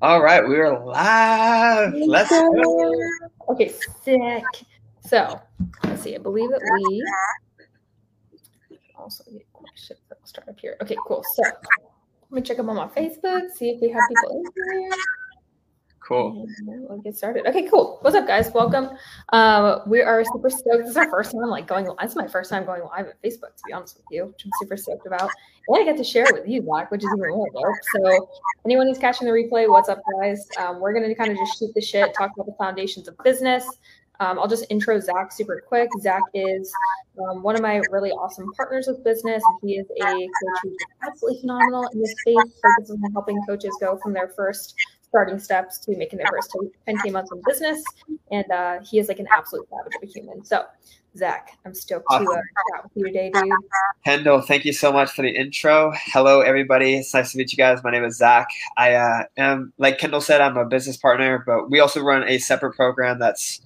All right, we are live. Let's go. Okay, sick. So let's see. I believe that we also get questions that will start up here. Okay, cool. So let me check them on my Facebook, see if we have people in here. Cool. We'll get started. Okay, cool. What's up, guys? Welcome. Um, we are super stoked. This is our first time like going live. This is my first time going live at Facebook, to be honest with you, which I'm super stoked about. And I get to share it with you, Zach, which is even more dope. So anyone who's catching the replay, what's up, guys? Um, we're gonna kind of just shoot the shit, talk about the foundations of business. Um, I'll just intro Zach super quick. Zach is um, one of my really awesome partners with business. He is a coach who's absolutely phenomenal in this space, focuses on helping coaches go from their first starting steps to making their first 10K months in business. And uh, he is like an absolute savage of a human. So, Zach, I'm stoked awesome. to uh, chat with you today, dude. Kendall, thank you so much for the intro. Hello, everybody. It's nice to meet you guys. My name is Zach. I uh, am, like Kendall said, I'm a business partner, but we also run a separate program that's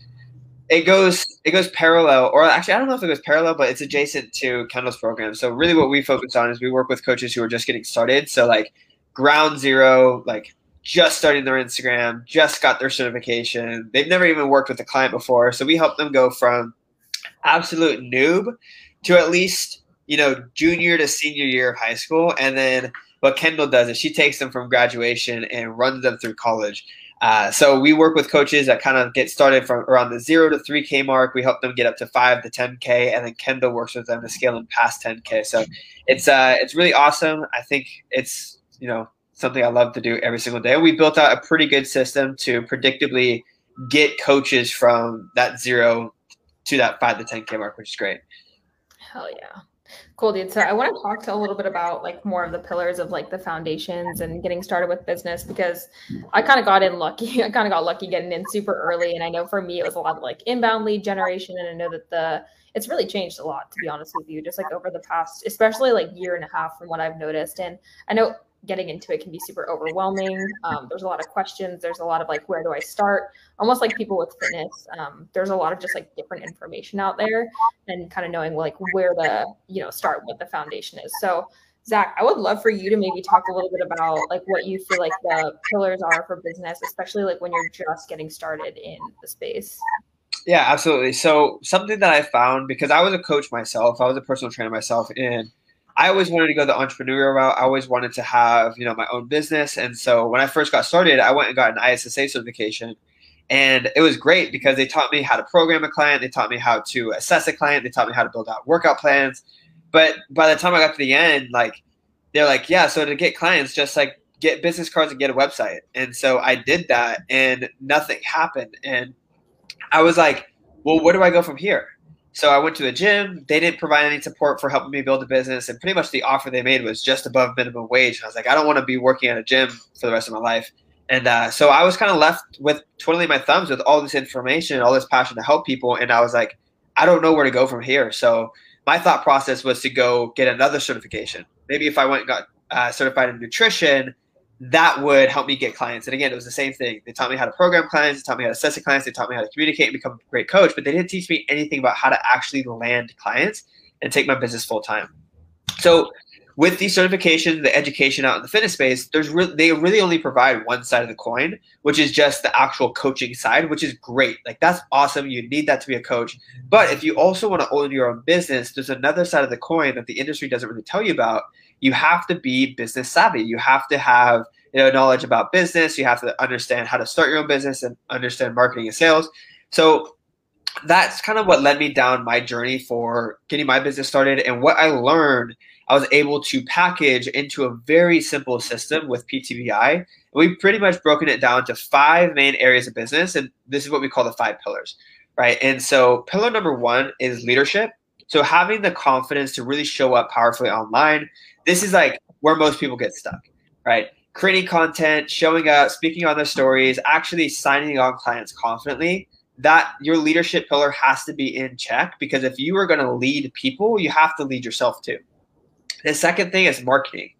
it goes it goes parallel or actually i don't know if it goes parallel but it's adjacent to kendall's program so really what we focus on is we work with coaches who are just getting started so like ground zero like just starting their Instagram, just got their certification. They've never even worked with a client before. So we help them go from absolute noob to at least, you know, junior to senior year of high school. And then what Kendall does is she takes them from graduation and runs them through college. Uh, so we work with coaches that kind of get started from around the zero to 3K mark. We help them get up to five to 10K, and then Kendall works with them to scale them past 10K. So it's uh, it's really awesome. I think it's you know something I love to do every single day. We built out a pretty good system to predictably get coaches from that zero to that five to 10K mark, which is great. Hell yeah. Cool, dude. So I want to talk to a little bit about like more of the pillars of like the foundations and getting started with business because I kind of got in lucky. I kind of got lucky getting in super early. And I know for me, it was a lot of like inbound lead generation. And I know that the, it's really changed a lot, to be honest with you, just like over the past, especially like year and a half from what I've noticed. And I know getting into it can be super overwhelming. Um, there's a lot of questions. There's a lot of like, where do I start? Almost like people with fitness. Um, there's a lot of just like different information out there, and kind of knowing like where to you know start what the foundation is. So Zach, I would love for you to maybe talk a little bit about like what you feel like the pillars are for business, especially like when you're just getting started in the space. Yeah, absolutely. So something that I found because I was a coach myself, I was a personal trainer myself, and I always wanted to go the entrepreneurial route. I always wanted to have, you know, my own business. And so when I first got started, I went and got an ISSA certification. And it was great because they taught me how to program a client, they taught me how to assess a client, they taught me how to build out workout plans. But by the time I got to the end, like they're like, yeah, so to get clients, just like get business cards and get a website. And so I did that and nothing happened. And I was like, well, where do I go from here? So I went to a gym. They didn't provide any support for helping me build a business, and pretty much the offer they made was just above minimum wage. And I was like, I don't want to be working at a gym for the rest of my life. And uh, so I was kind of left with twiddling my thumbs with all this information all this passion to help people. And I was like, I don't know where to go from here. So my thought process was to go get another certification. Maybe if I went and got uh, certified in nutrition, that would help me get clients. And again, it was the same thing. They taught me how to program clients, they taught me how to assess clients, they taught me how to communicate and become a great coach, but they didn't teach me anything about how to actually land clients and take my business full time. So with these certifications, the education out in the fitness space, there's re- they really only provide one side of the coin, which is just the actual coaching side, which is great. Like that's awesome. You need that to be a coach. But if you also want to own your own business, there's another side of the coin that the industry doesn't really tell you about, you have to be business savvy. You have to have you know knowledge about business. You have to understand how to start your own business and understand marketing and sales. So that's kind of what led me down my journey for getting my business started. And what I learned, I was able to package into a very simple system with PTBI. We've pretty much broken it down to five main areas of business, and this is what we call the five pillars, right? And so, pillar number one is leadership. So, having the confidence to really show up powerfully online, this is like where most people get stuck, right? Creating content, showing up, speaking on their stories, actually signing on clients confidently. That your leadership pillar has to be in check because if you are going to lead people, you have to lead yourself too. The second thing is marketing,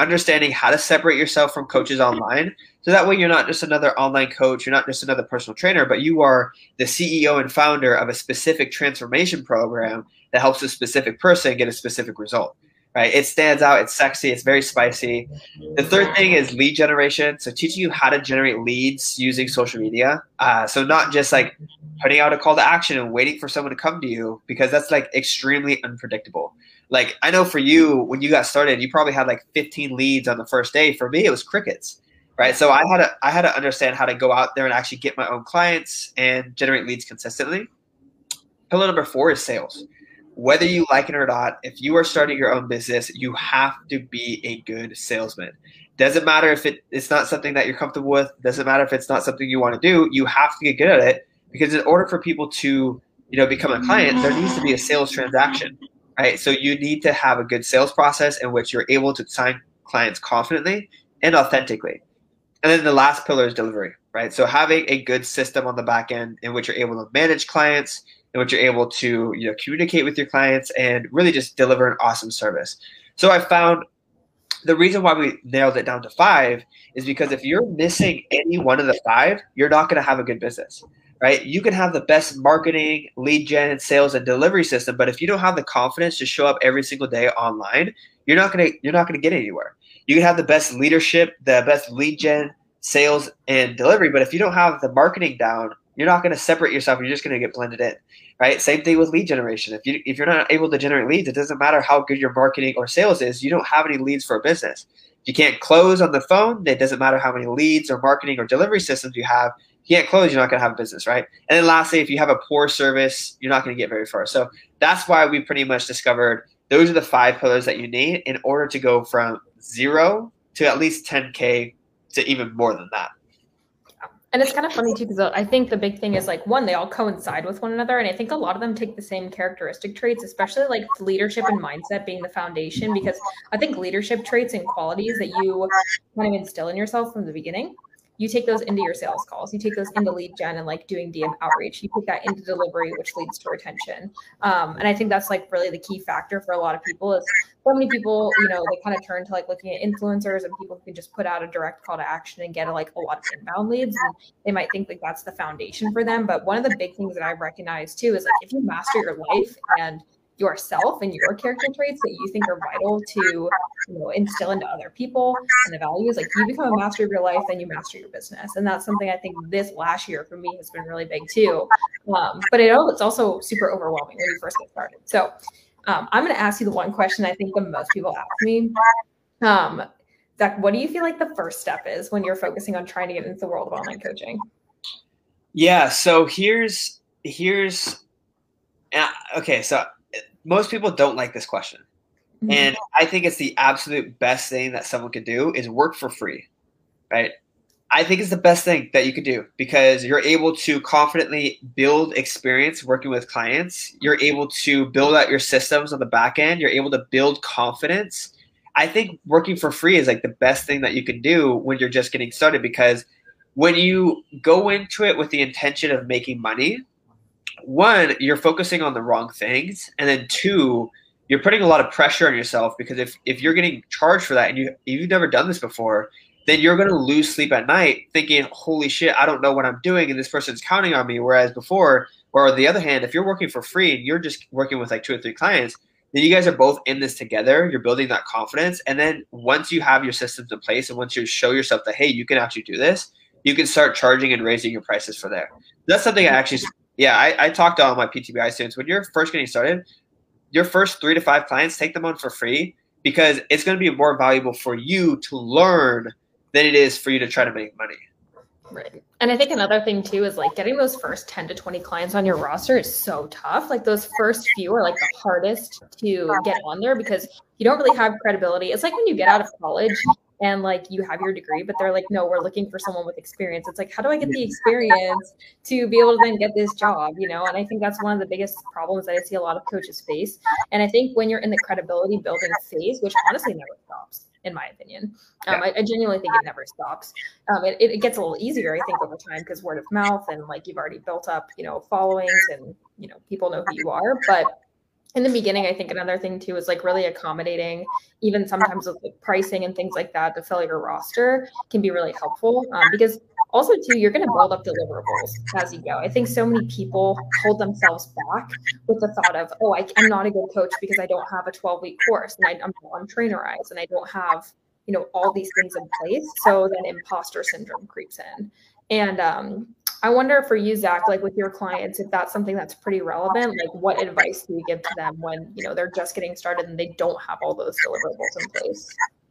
understanding how to separate yourself from coaches online. So that way you're not just another online coach, you're not just another personal trainer, but you are the CEO and founder of a specific transformation program that helps a specific person get a specific result. right? It stands out. It's sexy. It's very spicy. The third thing is lead generation. So teaching you how to generate leads using social media. Uh, so not just like putting out a call to action and waiting for someone to come to you because that's like extremely unpredictable. Like I know for you, when you got started, you probably had like 15 leads on the first day. For me, it was crickets. Right. So I had to I had to understand how to go out there and actually get my own clients and generate leads consistently. Pillar number four is sales whether you like it or not, if you are starting your own business, you have to be a good salesman. Doesn't matter if it, it's not something that you're comfortable with. Doesn't matter if it's not something you want to do. You have to get good at it because in order for people to, you know, become a client, there needs to be a sales transaction, right? So you need to have a good sales process in which you're able to sign clients confidently and authentically. And then the last pillar is delivery, right? So having a good system on the back end in which you're able to manage clients, in which you're able to you know communicate with your clients and really just deliver an awesome service. So I found the reason why we nailed it down to five is because if you're missing any one of the five, you're not going to have a good business, right? You can have the best marketing, lead gen, sales, and delivery system, but if you don't have the confidence to show up every single day online, you're not to you're not to get anywhere. You can have the best leadership, the best lead gen, sales, and delivery, but if you don't have the marketing down, you're not to separate yourself. You're just to get blended in, right? Same thing with lead generation. If you if you're not able to generate leads, it doesn't matter how good your marketing or sales is. You don't have any leads for a business. If you can't close on the phone, it doesn't matter how many leads or marketing or delivery systems you have. You can't close, you're not going to have a business, right? And then lastly, if you have a poor service, you're not going to get very far. So that's why we pretty much discovered those are the five pillars that you need in order to go from zero to at least 10k to even more than that. And it's kind of funny too, because I think the big thing is like one, they all coincide with one another. And I think a lot of them take the same characteristic traits, especially like leadership and mindset being the foundation, because I think leadership traits and qualities that you kind of instill in yourself from the beginning you take those into your sales calls. You take those into lead gen and like doing dm outreach. You take that into delivery which leads to retention. Um, and i think that's like really the key factor for a lot of people is so many people you know they kind of turn to like looking at influencers and people who can just put out a direct call to action and get like a lot of inbound leads and they might think like that's the foundation for them. But one of the big things that i recognize too is like if you master your life and yourself and your character traits that you think are vital to you know instill into other people and the values like you become a master of your life then you master your business. And that's something i think this last year for me has been really big too. Um, but i know it's also super overwhelming when you first get started. So um, i'm going to ask you the one question i think the most people ask me. Um, Zach, what do you feel like the first step is when you're focusing on trying to get into the world of online coaching? Yeah so here's here's uh, okay so most people don't like this question. Mm-hmm. And I think it's the absolute best thing that someone could do is work for free. Right? I think it's the best thing that you could do because you're able to confidently build experience working with clients. You're able to build out your systems on the back end. You're able to build confidence. I think working for free is like the best thing that you can do when you're just getting started because when you go into it with the intention of making money, one, you're focusing on the wrong things, and then two, you're putting a lot of pressure on yourself because if if you're getting charged for that and you you've never done this before, then you're going to lose sleep at night thinking, "Holy shit, I don't know what I'm doing," and this person's counting on me. Whereas before, or on the other hand, if you're working for free and you're just working with like two or three clients, then you guys are both in this together. You're building that confidence, and then once you have your systems in place, and once you show yourself that hey, you can actually do this, you can start charging and raising your prices for there. That's something I actually yeah, I, I talked to all my PTBI students. When you're first getting started, your first three to five clients, take them on for free because it's going to be more valuable for you to learn than it is for you to try to make money. Right. And I think another thing too is like getting those first 10 to 20 clients on your roster is so tough. Like those first few are like the hardest to get on there because you don't really have credibility. It's like when you get out of college and like you have your degree, but they're like, no, we're looking for someone with experience. It's like, how do I get the experience to be able to then get this job? You know, and I think that's one of the biggest problems that I see a lot of coaches face. And I think when you're in the credibility building phase, which honestly never stops, in my opinion, um, I, I, genuinely think it never stops. Um, it, it gets a little easier, I think, over time because word of mouth and like you've already built up, you know, followings and you know people know who you are, but in the beginning, I think another thing too is like really accommodating, even sometimes with like pricing and things like that to fill your roster can be really helpful um, because also too you're going to build up deliverables as you go. I think so many people hold themselves back with the thought of oh I, am not a good coach because i don't have a 12 week course and I, i'm on trainerize and i don't have you know all these things in place. So then imposter syndrome creeps in. And um, I wonder for you, Zach, like with your clients, if that's something that's pretty relevant, like what advice do you give to them when you know they're just getting started and they don't have all those deliverables in place?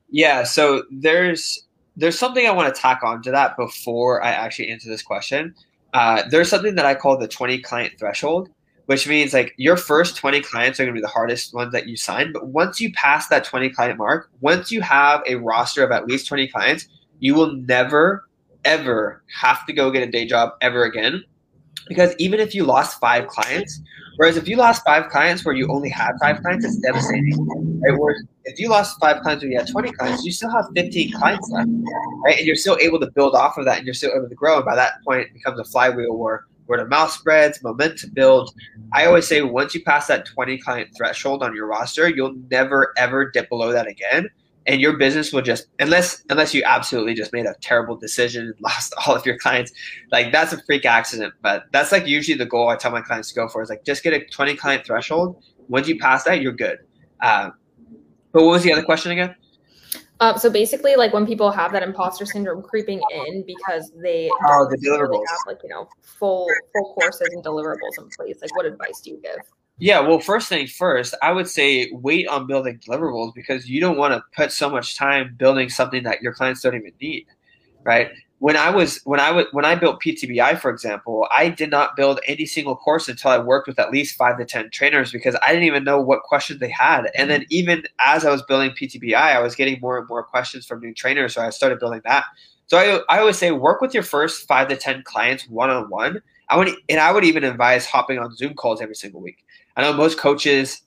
Yeah, so there's there's something I want to tack on to that before I actually answer this question. Uh, there's something that I call the 20 client threshold, which means like your first 20 clients are going to be the hardest ones that you sign. But once you pass that 20 client mark, once you have a roster of at least 20 clients, you will never ever have to go get a day job ever again. Because even if you lost five clients, whereas if you lost five clients where you only had five clients, it's devastating. Right? Whereas if you lost five clients where you had 20 clients, you still have 15 clients left. Right. And you're still able to build off of that and you're still able to grow. And by that point it becomes a flywheel where word of mouth spreads, momentum builds. I always say once you pass that 20 client threshold on your roster, you'll never ever dip below that again and your business will just unless unless you absolutely just made a terrible decision and lost all of your clients like that's a freak accident but that's like usually the goal i tell my clients to go for is like just get a 20 client threshold once you pass that you're good uh, but what was the other question again um, so basically, like when people have that imposter syndrome creeping in because they oh the deliverables have like you know full full courses and deliverables in place. Like, what advice do you give? Yeah, well, first thing first, I would say wait on building deliverables because you don't want to put so much time building something that your clients don't even need, right? When I was when I was when I built PTBI, for example, I did not build any single course until I worked with at least five to ten trainers because I didn't even know what questions they had. And then even as I was building PTBI, I was getting more and more questions from new trainers, so I started building that. So I, I always say work with your first five to ten clients one on one. I would and I would even advise hopping on Zoom calls every single week I know most coaches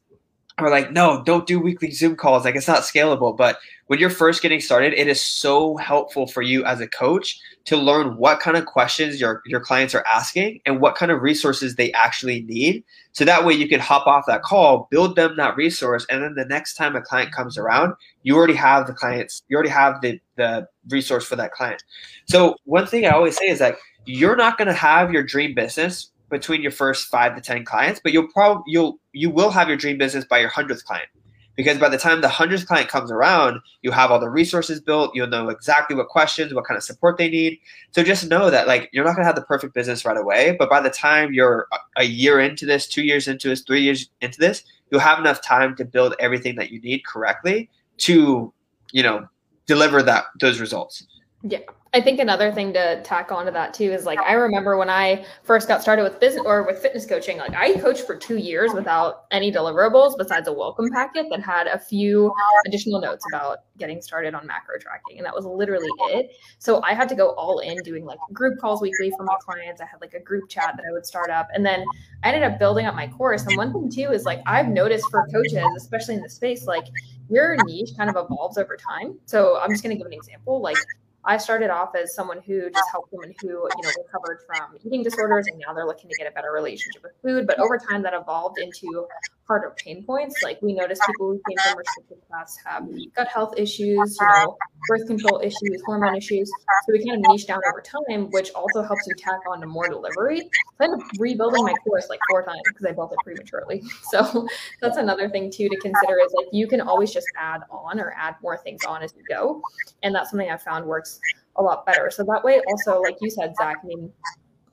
are like, no, don't do weekly Zoom calls. Like it's not scalable. But when you're first getting started, it is so helpful for you as a coach to learn what kind of questions your, your clients are asking and what kind of resources they actually need. So that way you can hop off that call, build them that resource, and then the next time a client comes around, you already have the clients, you already have the, the resource for that client. So one thing I always say is that you're not going to have your dream business between your first five to ten clients, but you'll probably you'll you will have your dream business by your hundredth client. Because by the time the hundredth client comes around, you have all the resources built. You'll know exactly what questions, what kind of support they need. So just know that like you're not gonna have the perfect business right away, but by the time you're a year into this, two years into this, three years into this, you'll have enough time to build everything that you need correctly to, you know, deliver that those results. Yeah. I think another thing to tack onto that too is like I remember when I first got started with business or with fitness coaching, like I coached for two years without any deliverables besides a welcome packet that had a few additional notes about getting started on macro tracking. And that was literally it. So I had to go all in doing like group calls weekly for my clients. I had like a group chat that I would start up. And then I ended up building up my course. And one thing too is like I've noticed for coaches, especially in the space, like your niche kind of evolves over time. So I'm just gonna give an example. Like I started off as someone who just helped women who, you know, recovered from eating disorders and now they're looking to get a better relationship with food. But over time that evolved into harder pain points. Like we noticed people who came from restricted class have gut health issues, you know, birth control issues, hormone issues. So we kind of niche down over time, which also helps you tack on to more delivery. I ended up rebuilding my course like four times because I built it prematurely. So that's another thing too to consider is like you can always just add on or add more things on as you go. And that's something I found works a lot better. So that way also, like you said, Zach, I mean,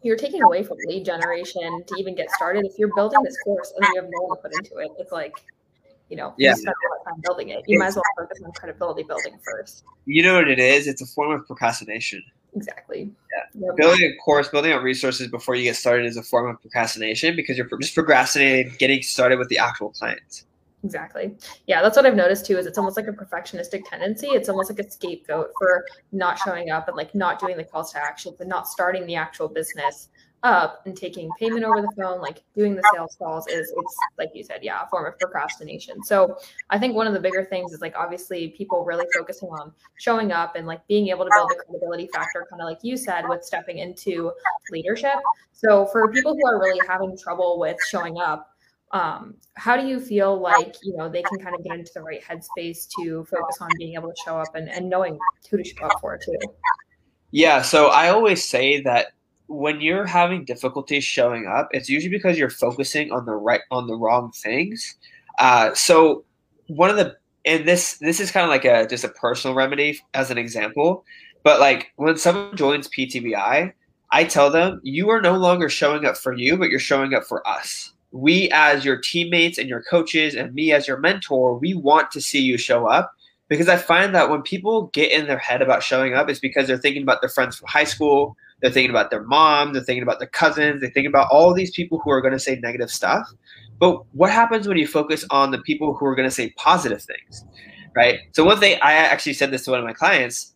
you're taking away from lead generation to even get started. If you're building this course and you have no one to put into it, it's like, you know, yeah. you spend a lot of time building it. You might as well focus on credibility building first. You know what it is? It's a form of procrastination. Exactly. Yeah. Yep. Building a course, building out resources before you get started is a form of procrastination because you're just procrastinating getting started with the actual clients. Exactly. Yeah, that's what I've noticed too. Is it's almost like a perfectionistic tendency. It's almost like a scapegoat for not showing up and like not doing the calls to action, and not starting the actual business up and taking payment over the phone, like doing the sales calls is it's like you said, yeah, a form of procrastination. So I think one of the bigger things is like obviously people really focusing on showing up and like being able to build the credibility factor, kind of like you said, with stepping into leadership. So for people who are really having trouble with showing up, um, how do you feel like you know they can kind of get into the right headspace to focus on being able to show up and, and knowing who to show up for too Yeah, so I always say that when you're having difficulty showing up, it's usually because you're focusing on the right on the wrong things. Uh, so one of the and this this is kind of like a just a personal remedy as an example, but like when someone joins PTBI, I tell them you are no longer showing up for you, but you're showing up for us. We as your teammates and your coaches and me as your mentor, we want to see you show up because I find that when people get in their head about showing up, it's because they're thinking about their friends from high school, they're thinking about their mom, they're thinking about their cousins, they're thinking about all these people who are going to say negative stuff. But what happens when you focus on the people who are going to say positive things, right? So one thing I actually said this to one of my clients.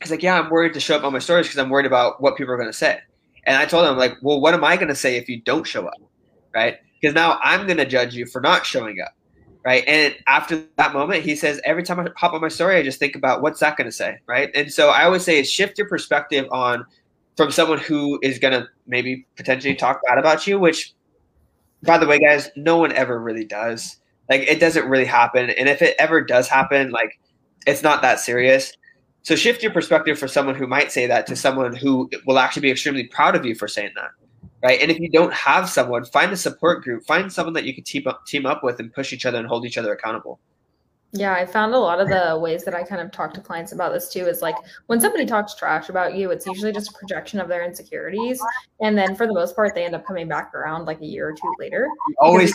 He's like, "Yeah, I'm worried to show up on my stories because I'm worried about what people are going to say." And I told him, like, "Well, what am I going to say if you don't show up, right? Because now I'm going to judge you for not showing up." right? And after that moment, he says, every time I hop on my story, I just think about what's that going to say, right? And so I always say, shift your perspective on from someone who is going to maybe potentially talk bad about you, which, by the way, guys, no one ever really does. Like, it doesn't really happen. And if it ever does happen, like, it's not that serious. So shift your perspective for someone who might say that to someone who will actually be extremely proud of you for saying that right? And if you don't have someone, find a support group, find someone that you can team up, team up with and push each other and hold each other accountable. Yeah, I found a lot of the ways that I kind of talk to clients about this too is like when somebody talks trash about you, it's usually just a projection of their insecurities. And then for the most part, they end up coming back around like a year or two later. Always.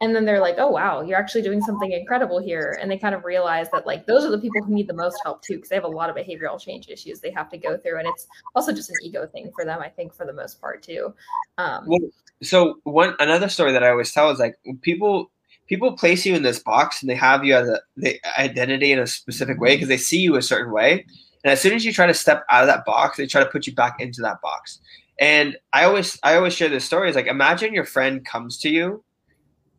And then they're like, oh, wow, you're actually doing something incredible here. And they kind of realize that like those are the people who need the most help too, because they have a lot of behavioral change issues they have to go through. And it's also just an ego thing for them, I think, for the most part too. Um, well, so one another story that I always tell is like people people place you in this box and they have you as a the identity in a specific way because they see you a certain way. And as soon as you try to step out of that box, they try to put you back into that box. And I always I always share this story is like imagine your friend comes to you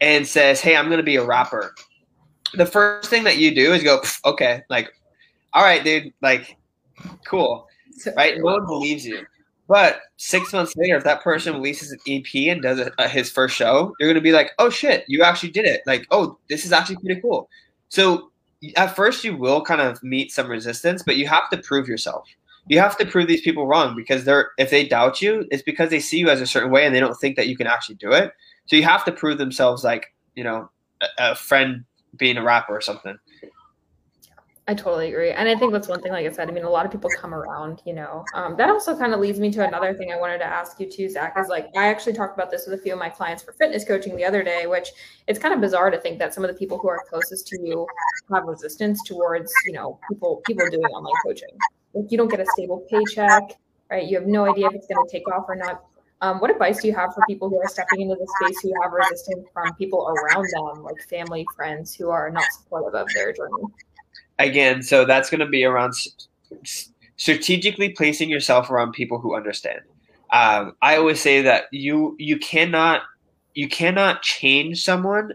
and says, "Hey, I'm going to be a rapper." The first thing that you do is go, "Okay, like all right, dude, like cool." Right? No one believes you. But six months later, if that person releases an EP and does a, a, his first show, you're to be like, oh shit, you actually did it. Like, oh, this is actually pretty cool. So at first, you will kind of meet some resistance, but you have to prove yourself. You have to prove these people wrong because they're if they doubt you, it's because they see you as a certain way and they don't think that you can actually do it. So you have to prove themselves like you know a, a friend being a rapper or something. I totally agree. And I think that's one thing, like I said, I mean, a lot of people come around, you know. Um, that also kind of leads me to another thing I wanted to ask you too, Zach, is like I actually talked about this with a few of my clients for fitness coaching the other day, which it's kind of bizarre to think that some of the people who are closest to you have resistance towards, you know, people people doing online coaching. Like you don't get a stable paycheck, right? You have no idea if it's going to take off or not. Um, what advice do you have for people who are stepping into the space who have resistance from people around them, like family, friends who are not supportive of their journey? Again, so that's going to be around strategically placing yourself around people who understand. Um, I always say that you you cannot you cannot change someone.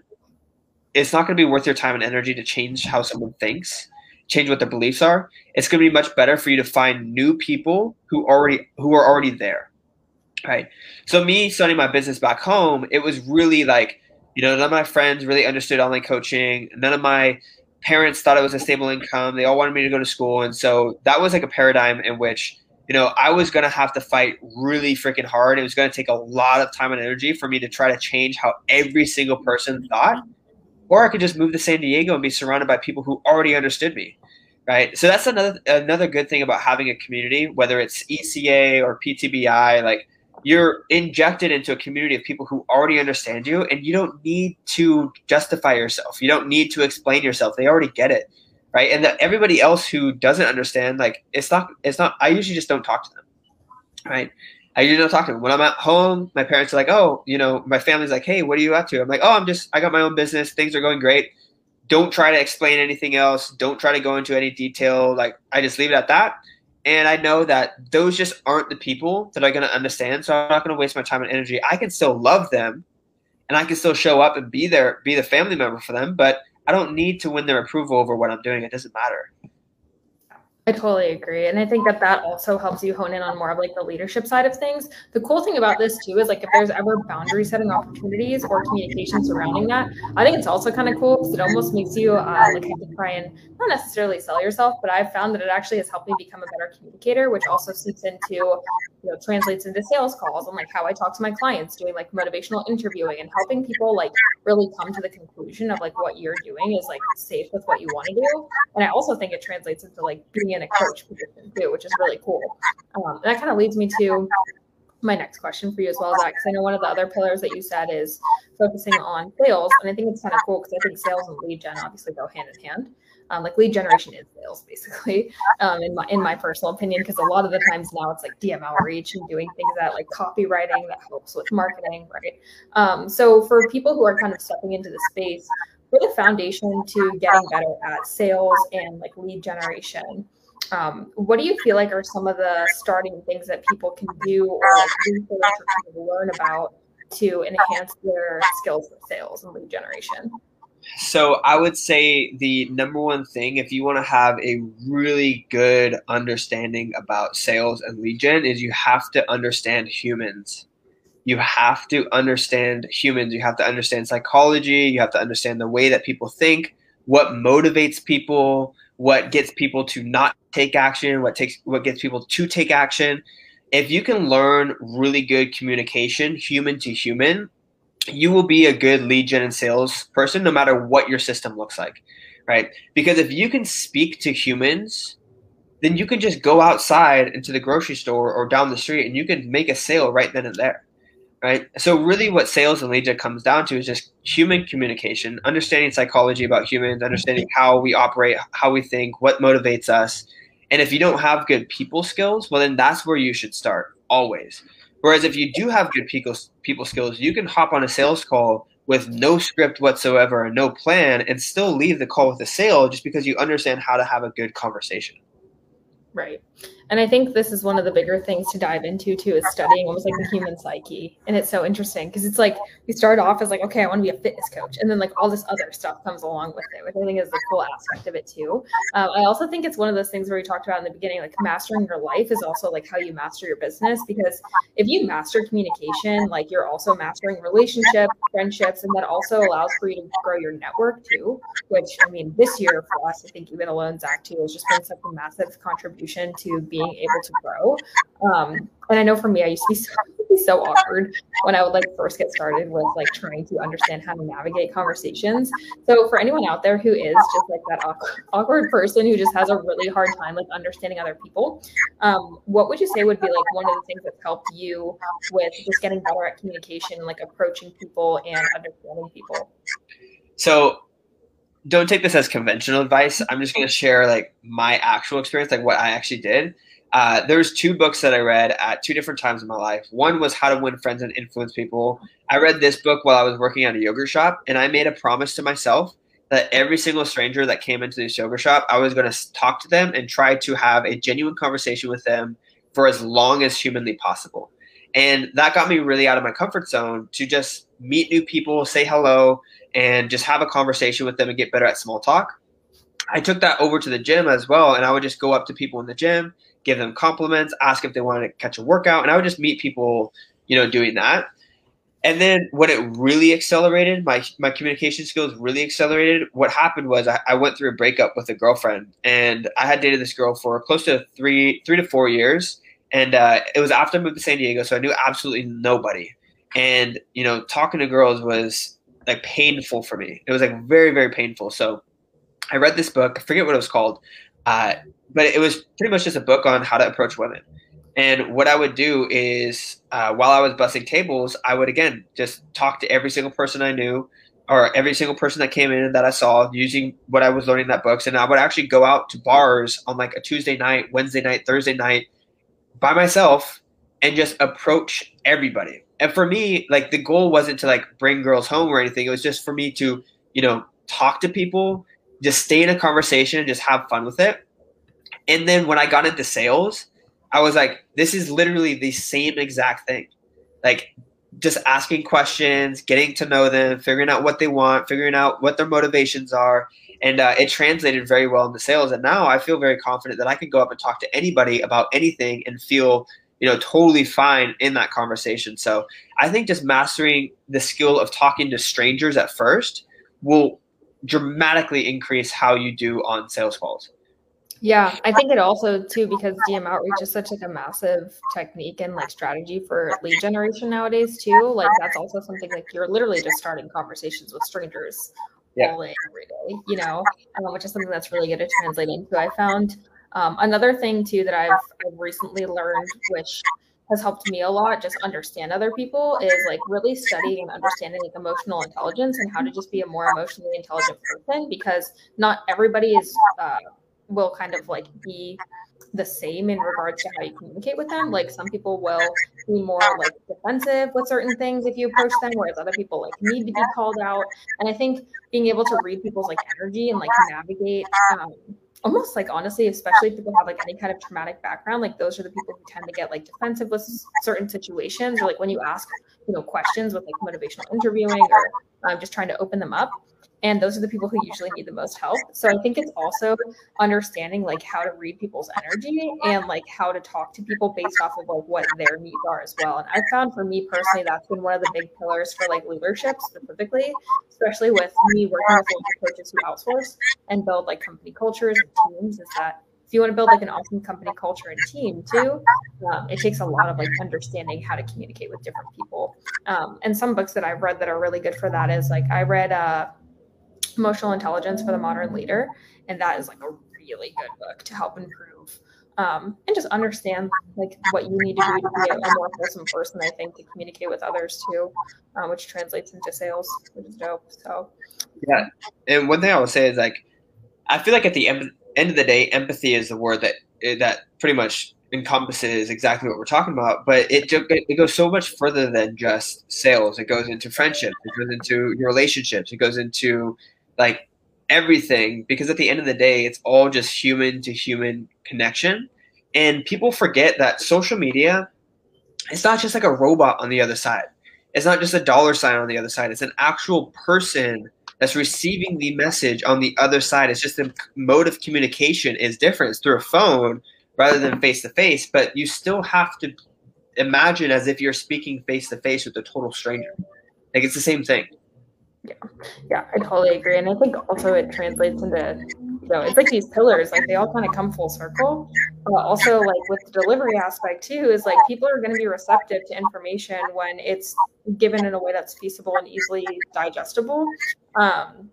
It's not going to be worth your time and energy to change how someone thinks, change what their beliefs are. It's going to be much better for you to find new people who already who are already there. Right. So me starting my business back home, it was really like you know none of my friends really understood online coaching. None of my parents thought it was a stable income. They all wanted me to go to school. And so that was like a paradigm in which, you know, I was going to have to fight really freaking hard. It was going to take a lot of time and energy for me to try to change how every single person thought. Or I could just move to San Diego and be surrounded by people who already understood me. Right. So that's another another good thing about having a community, whether it's ECA or PTBI, like you're injected into a community of people who already understand you and you don't need to justify yourself. You don't need to explain yourself. They already get it right? And that everybody else who doesn't understand like it's not it's not i usually just don't talk to them right? I usually don't talk to them. When i'm at home my parents are like oh you know my family's like hey what are you up to? I'm like oh i'm just i got my own business. Things are going great. Don't try to explain anything else. Don't try to go into any detail. Like i just leave it at that and I know that those just aren't the people that are going to understand. So I'm not going to waste my time and energy. I can still love them and I can still show up and be there, be the family member for them, but I don't need to win their approval over what I'm doing. It doesn't matter. I totally agree. And I think that that also helps you hone in on more of like the leadership side of things. The cool thing about this too is like if there's ever boundary setting opportunities or communication surrounding that, I think it's also kind of cool because it almost makes you uh, like have to try and not necessarily sell yourself, but I've found that it actually has helped me become a better communicator, which also seeps into, you know, translates into sales calls and like how I talk to my clients, doing like motivational interviewing and helping people like really come to the conclusion of like what you're doing is like safe with what you want to do. And I also think it translates into like being in a coach position too, which is really cool. Um, that kind of leads me to my next question for you as well, Zach, because I know one of the other pillars that you said is focusing on sales. And I think it's kind of cool because I think sales and lead gen obviously go hand in hand. Um, like lead generation is sales basically um, in my in my personal opinion because a lot of the times now it's like dm outreach and doing things that like copywriting that helps with marketing right um, so for people who are kind of stepping into the space for the foundation to getting better at sales and like lead generation um, what do you feel like are some of the starting things that people can do or like or kind of learn about to enhance their skills with sales and lead generation? So I would say the number one thing, if you want to have a really good understanding about sales and lead gen, is you have to understand humans. You have to understand humans. You have to understand psychology. You have to understand the way that people think, what motivates people, what gets people to not take action, what takes what gets people to take action. If you can learn really good communication, human to human, you will be a good lead gen and sales person no matter what your system looks like. Right? Because if you can speak to humans, then you can just go outside into the grocery store or down the street and you can make a sale right then and there right? So really, what sales and lead gen comes down to is just human communication, understanding psychology about humans, understanding mm-hmm. how we operate, how we think, what motivates us. And if you don't have good people skills, well, then that's where you should start always. Whereas if you do have good people people skills, you can hop on a sales call with no script whatsoever and no plan, and still leave the call with a sale just because you understand how to have a good conversation. Right. And I think this is one of the bigger things to dive into too is studying almost like the human psyche. And it's so interesting because it's like we start off as like, okay, I want to be a fitness coach. And then like all this other stuff comes along with it, which I think is the cool aspect of it too. Um, I also think it's one of those things where we talked about in the beginning, like mastering your life is also like how you master your business. Because if you master communication, like you're also mastering relationships, friendships, and that also allows for you to grow your network too. Which I mean, this year for us, I think even alone, Zach too, has just been such a massive contribution to being being able to grow. Um, and I know for me, I used to be so, so awkward when I would like first get started with like trying to understand how to navigate conversations. So for anyone out there who is just like that awkward, awkward person who just has a really hard time like understanding other people, um, what would you say would be like one of the things that's helped you with just getting better at communication, like approaching people and understanding people? So don't take this as conventional advice. I'm just going to share like my actual experience, like what I actually did. Uh, there's two books that I read at two different times in my life. One was How to Win Friends and Influence People. I read this book while I was working at a yogurt shop, and I made a promise to myself that every single stranger that came into this yogurt shop, I was going to talk to them and try to have a genuine conversation with them for as long as humanly possible. And that got me really out of my comfort zone to just meet new people, say hello, and just have a conversation with them and get better at small talk. I took that over to the gym as well, and I would just go up to people in the gym give them compliments, ask if they wanted to catch a workout, and I would just meet people, you know, doing that. And then when it really accelerated, my my communication skills really accelerated. What happened was I, I went through a breakup with a girlfriend, and I had dated this girl for close to three three to four years. And uh, it was after I moved to San Diego, so I knew absolutely nobody. And you know, talking to girls was like painful for me. It was like very very painful. So I read this book. I forget what it was called, uh, but it was pretty much just a book on how to approach women. And what I would do is, uh, while I was bussing tables, I would again just talk to every single person I knew, or every single person that came in that I saw, using what I was learning in that books. And I would actually go out to bars on like a Tuesday night, Wednesday night, Thursday night, by myself, and just approach everybody. And for me, like the goal wasn't to like bring girls home or anything. It was just for me to, you know, talk to people just stay in a conversation and just have fun with it. And then when I got into sales, I was like, this is literally the same exact thing. Like just asking questions, getting to know them, figuring out what they want, figuring out what their motivations are. and uh, it translated very well into sales. And now I feel very confident that I can go up and talk to anybody about anything and feel you know totally fine in that conversation. So I think just mastering the skill of talking to strangers at first will dramatically increase how you do on sales calls. Yeah, I think it also too because DM outreach is such like a massive technique and like strategy for lead generation nowadays too. Like that's also something like you're literally just starting conversations with strangers yeah. all day every day, you know, um, which is something that's really good to translate into. I found um, another thing too that I've, I've recently learned, which has helped me a lot, just understand other people, is like really studying and understanding like emotional intelligence and how to just be a more emotionally intelligent person because not everybody is uh, will kind of like be the same in regards to how you communicate with them. Like some people will be more like defensive with certain things if you approach them, whereas other people like need to be called out. And I think being able to read people's like energy and like navigate um, almost like honestly, especially if people have like any kind of traumatic background, like those are the people who tend to get like defensive with certain situations or like when you ask, you know, questions with like motivational interviewing or um, just trying to open them up and those are the people who usually need the most help so i think it's also understanding like how to read people's energy and like how to talk to people based off of like what their needs are as well and i found for me personally that's been one of the big pillars for like leadership specifically especially with me working with coaches who outsource and build like company cultures and teams is that if you want to build like an awesome company culture and team too, um, it takes a lot of like understanding how to communicate with different people. Um, and some books that I've read that are really good for that is like I read uh, emotional intelligence for the modern leader and that is like a really good book to help improve um, and just understand like what you need to do to be a, more wholesome person i think to communicate with others too um, which translates into sales which is dope so yeah and one thing i would say is like i feel like at the end, end of the day empathy is the word that that pretty much encompasses exactly what we're talking about, but it it goes so much further than just sales. It goes into friendship. it goes into your relationships, it goes into like everything because at the end of the day it's all just human to human connection. And people forget that social media it's not just like a robot on the other side. It's not just a dollar sign on the other side. It's an actual person that's receiving the message on the other side. It's just the mode of communication is different. It's through a phone rather than face to face but you still have to imagine as if you're speaking face to face with a total stranger. Like it's the same thing yeah, yeah, I totally agree, and I think also it translates into you know it's like these pillars, like they all kind of come full circle. But also like with the delivery aspect too, is like people are going to be receptive to information when it's given in a way that's feasible and easily digestible, um,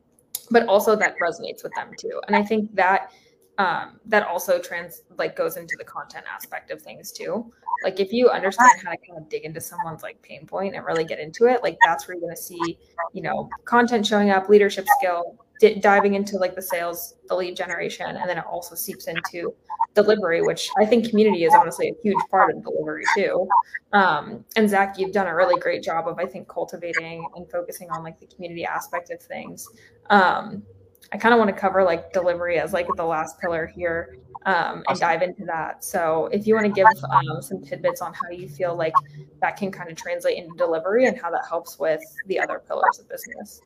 but also that resonates with them too. And I think that um, that also trans like goes into the content aspect of things too. Like if you understand how to kind of dig into someone's like pain point and really get into it, like that's where you're going to see, you know, content showing up, leadership skill, d- diving into like the sales, the lead generation, and then it also seeps into delivery, which I think community is honestly a huge part of delivery too. Um, and Zach, you've done a really great job of I think cultivating and focusing on like the community aspect of things. Um, I kind of want to cover like delivery as like the last pillar here um, and dive into that. So if you want to give um, some tidbits on how you feel like that can kind of translate into delivery and how that helps with the other pillars of business.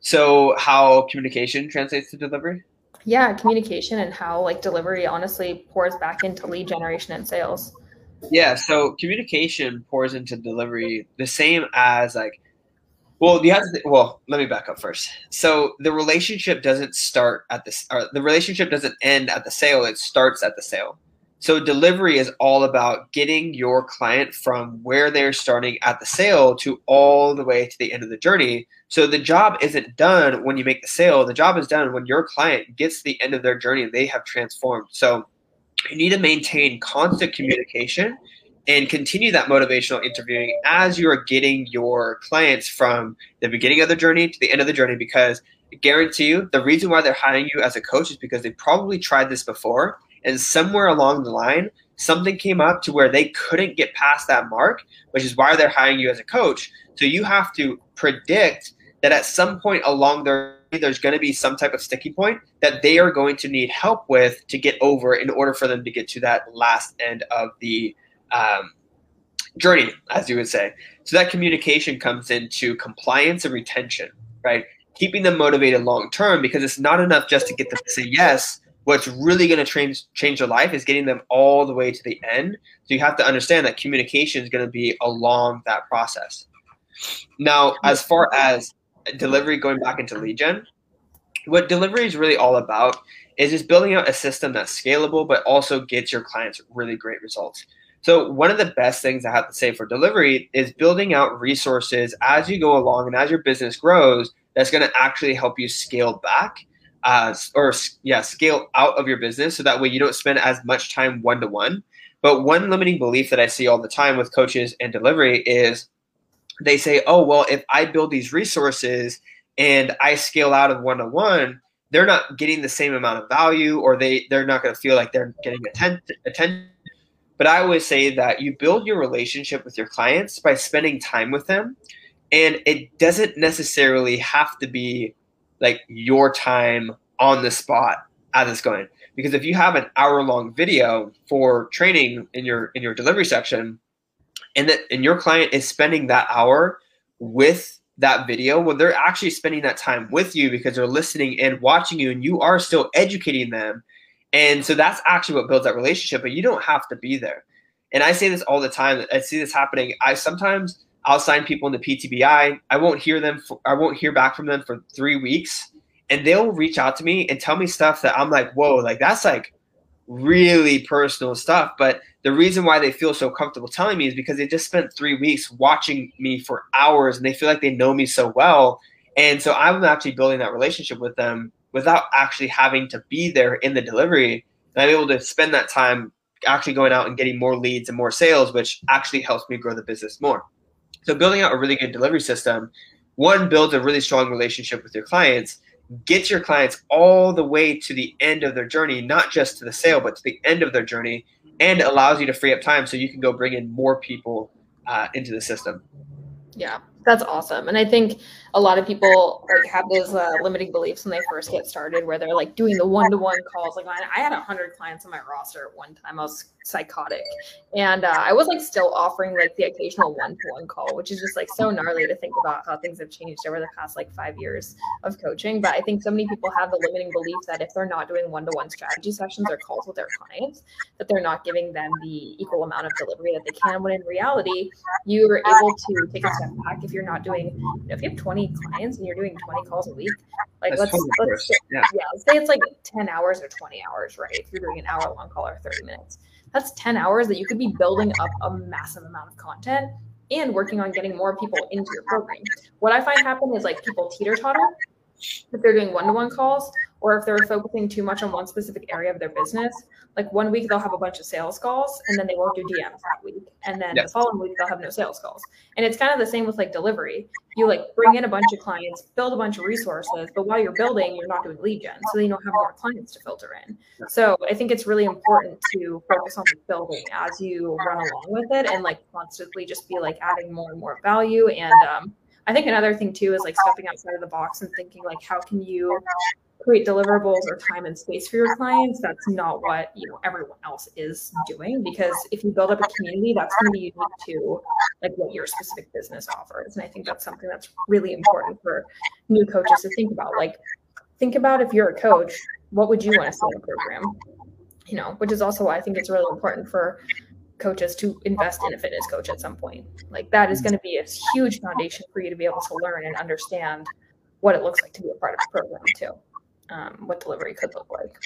So how communication translates to delivery? Yeah, communication and how like delivery honestly pours back into lead generation and sales. Yeah, so communication pours into delivery the same as like well, the well, let me back up first. So the relationship doesn't start at this, the relationship doesn't end at the sale. It starts at the sale. So delivery is all about getting your client from where they're starting at the sale to all the way to the end of the journey. So the job isn't done when you make the sale. The job is done when your client gets to the end of their journey and they have transformed. So you need to maintain constant communication and continue that motivational interviewing as you are getting your clients from the beginning of the journey to the end of the journey because I guarantee you the reason why they're hiring you as a coach is because they probably tried this before and somewhere along the line something came up to where they couldn't get past that mark which is why they're hiring you as a coach. So you have to predict that at some point along their there's going to be some type of sticky point that they are going to need help with to get over in order for them to get to that last end of the um, journey, as you would say. So that communication comes into compliance and retention, right? keeping them motivated long term because it's not enough just to get them to say yes. What's really going to change change their life is getting them all the way to the end. So you have to understand that communication is going to be along that process. Now, as far as delivery going back into lead gen, what delivery is really all about is just building out a system that's scalable but also gets your clients really great results. So one of the best things I have to say for delivery is building out resources as you go along and as your business grows that's going to actually help you scale back uh, or yeah, scale out of your business so that way you don't spend as much time one to one. But one limiting belief that I see all the time with coaches and delivery is they say, "Oh, well, if I build these resources and I scale out of one to one, they're not getting the same amount of value or they they're not going to feel like they're getting attention but I always say that you build your relationship with your clients by spending time with them. And it doesn't necessarily have to be like your time on the spot as it's going. Because if you have an hour long video for training in your in your delivery section, and that and your client is spending that hour with that video, well, they're actually spending that time with you because they're listening and watching you, and you are still educating them and so that's actually what builds that relationship, but you don't have to be there. And I say this all the time. I see this happening. I sometimes I'll sign people in the PTBI. I won't hear them. For, I won't hear back from them for three weeks, and they'll reach out to me and tell me stuff that I'm like, whoa, like that's like really personal stuff. But the reason why they feel so comfortable telling me is because they just spent three weeks watching me for hours, and they feel like they know me so well. And so I'm actually building that relationship with them without actually having to be there in the delivery. And I'm able to spend that time actually going out and getting more leads and more sales, which actually helps me grow the business more. So building out a really good delivery system, one builds a really strong relationship with your clients, gets your clients all the way to the end of their journey, not just to the sale, but to the end of their journey, and allows you to free up time so you can go bring in more people uh, into the system. Yeah, that's awesome. And I think a lot of people like have those uh, limiting beliefs when they first get started, where they're like doing the one-to-one calls. Like I had hundred clients on my roster at one time. I was psychotic, and uh, I was like still offering like the occasional one-to-one call, which is just like so gnarly to think about how things have changed over the past like five years of coaching. But I think so many people have the limiting belief that if they're not doing one-to-one strategy sessions or calls with their clients, that they're not giving them the equal amount of delivery that they can. When in reality, you are able to take a step back if you're not doing. You know, if you have 20 clients and you're doing 20 calls a week, like let's, let's say, yeah. yeah, let's say it's like 10 hours or 20 hours, right? If you're doing an hour long call or 30 minutes, that's 10 hours that you could be building up a massive amount of content and working on getting more people into your program. What I find happen is like people teeter totter if they're doing one-to-one calls or if they're focusing too much on one specific area of their business like one week they'll have a bunch of sales calls and then they won't do dms that week. And then yes. the following week they'll have no sales calls. And it's kind of the same with like delivery. You like bring in a bunch of clients build a bunch of resources but while you're building you're not doing lead gen so then you don't have more clients to filter in. So i think it's really important to focus on the building as you run along with it and like constantly just be like adding more and more value. And um, I think another thing too is like stepping outside of the box and thinking like how can you create deliverables or time and space for your clients that's not what you know everyone else is doing because if you build up a community that's going to be unique to like what your specific business offers and i think that's something that's really important for new coaches to think about like think about if you're a coach what would you want to see in a program you know which is also why i think it's really important for coaches to invest in a fitness coach at some point. Like that is going to be a huge foundation for you to be able to learn and understand what it looks like to be a part of a program too. Um, what delivery could look like.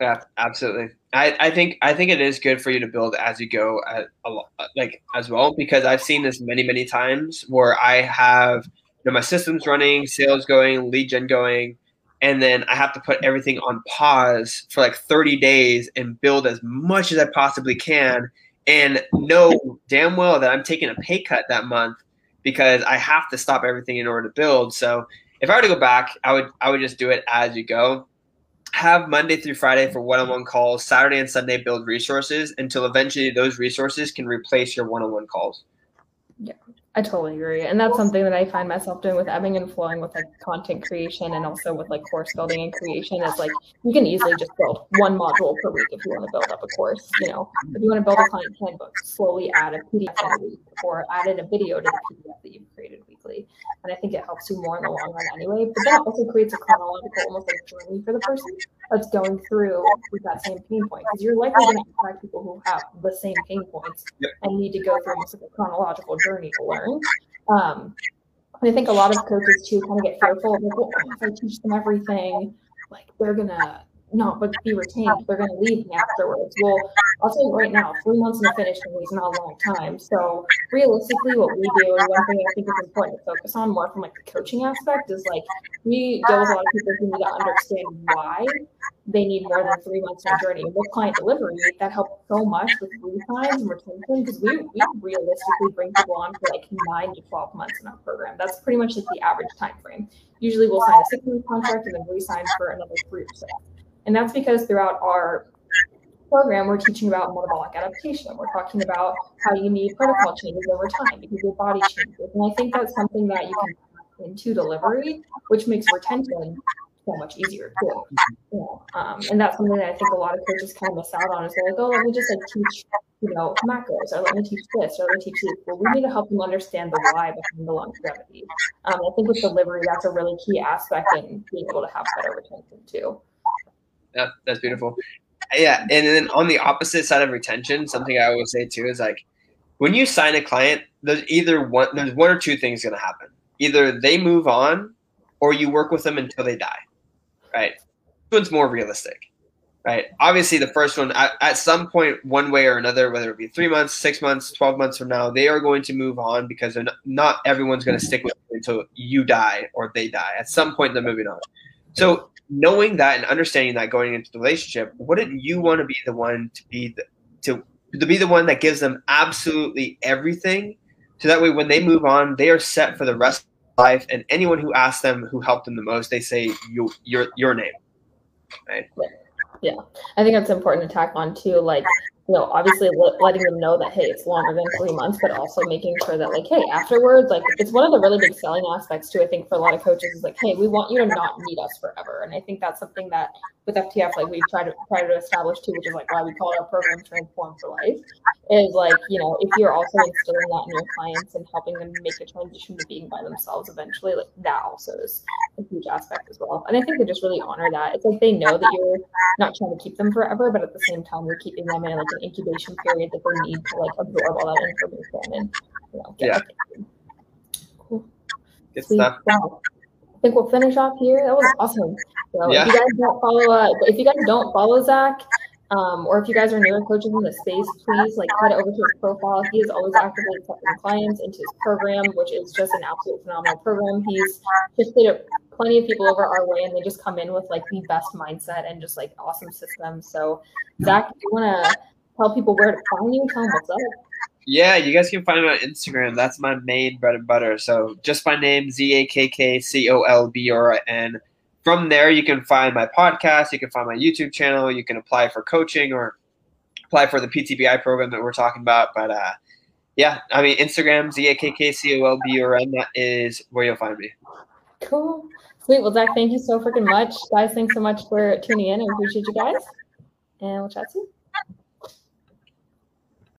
Yeah, absolutely. I, I think I think it is good for you to build as you go, at a lot, like as well, because I've seen this many many times where I have you know my systems running, sales going, lead gen going, and then I have to put everything on pause for like 30 days and build as much as I possibly can and know damn well that I'm taking a pay cut that month because I have to stop everything in order to build. So if I were to go back, I would I would just do it as you go. Have Monday through Friday for one-on-one calls, Saturday and Sunday build resources until eventually those resources can replace your one-on-one calls. Yeah. I totally agree. And that's something that I find myself doing with ebbing and flowing with like content creation and also with like course building and creation is like you can easily just build one module per week if you want to build up a course. You know, if you want to build a client handbook, slowly add a PDF in a week or add in a video to the PDF that you've created weekly. And I think it helps you more in the long run anyway. But that also creates a chronological, almost like journey for the person that's going through with that same pain point. Because you're likely going to attract people who have the same pain points yep. and need to go through almost like a chronological journey to learn. Um, I think a lot of coaches too kind of get fearful like, well, if I teach them everything, like they're gonna not but be retained. They're going to leave me afterwards. Well, I'll tell you right now, three months in the finish line is not a long time. So realistically, what we do, and one thing I think is important to focus on more from like the coaching aspect is like we deal with a lot of people who need to understand why they need more than three months in a journey. With client delivery, that helps so much with times and retention because we, we realistically bring people on for like nine to 12 months in our program. That's pretty much like the average time frame. Usually we'll sign a six month contract and then re-sign for another three or six. And that's because throughout our program, we're teaching about metabolic adaptation. We're talking about how you need protocol changes over time because your body changes. And I think that's something that you can into delivery, which makes retention so much easier too. Yeah. Um, and that's something that I think a lot of coaches kind of miss out on is they're like, oh, let me just like teach, you know, macros or let me teach this or let me teach this. Well, we need to help them understand the why behind the longevity. Um, I think with delivery, that's a really key aspect in being able to have better retention too. Yeah, that's beautiful. Yeah, and then on the opposite side of retention, something I always say too is like when you sign a client, there's either one there's one or two things going to happen. Either they move on, or you work with them until they die. Right? Which one's more realistic? Right? Obviously, the first one at, at some point, one way or another, whether it be three months, six months, twelve months from now, they are going to move on because not, not everyone's going to stick with you until you die or they die. At some point, they're moving on. So knowing that and understanding that going into the relationship, wouldn't you want to be the one to be the to to be the one that gives them absolutely everything, so that way when they move on, they are set for the rest of life. And anyone who asks them who helped them the most, they say you your your name. Right. Yeah, I think that's important to tack on too. Like you know, obviously letting them know that hey, it's longer than three months, but also making sure that like hey, afterwards, like it's one of the really big selling aspects too. I think for a lot of coaches is like hey, we want you to not need us forever, and I think that's something that with FTF like we've tried to try to establish too, which is like why we call our program Transform for Life. Is like you know if you're also instilling that in your clients and helping them make a transition to being by themselves eventually, like that also is a huge aspect as well. And I think they just really honor that. It's like they know that you're not trying to keep them forever, but at the same time you're keeping them in like incubation period that they need to like absorb all that information and you know yeah. Cool. Good stuff. Wow. I think we'll finish off here. That was awesome. So yeah. if you guys don't follow uh, if you guys don't follow Zakk, um, or if you guys are newer coaches in the space, please like head over to his profile. He is always actively accepting clients into his program, which is just an absolute phenomenal program. He's just played plenty of people over our way, and they just come in with like the best mindset and just like awesome systems. So, Zakk, if you want to tell people where to find you, tell them what's up. Yeah, you guys can find me on Instagram. That's my main bread and butter. So just my name, Z A K K C O L B R N. From there, you can find my podcast. You can find my YouTube channel. You can apply for coaching or apply for the PTBI program that we're talking about. But uh, yeah, I mean, Instagram, Z A K K C O L B R N. That is where you'll find me. Cool. Sweet. Well, Zakk, thank you so freaking much. Guys, thanks so much for tuning in. I appreciate you guys. And we'll chat soon.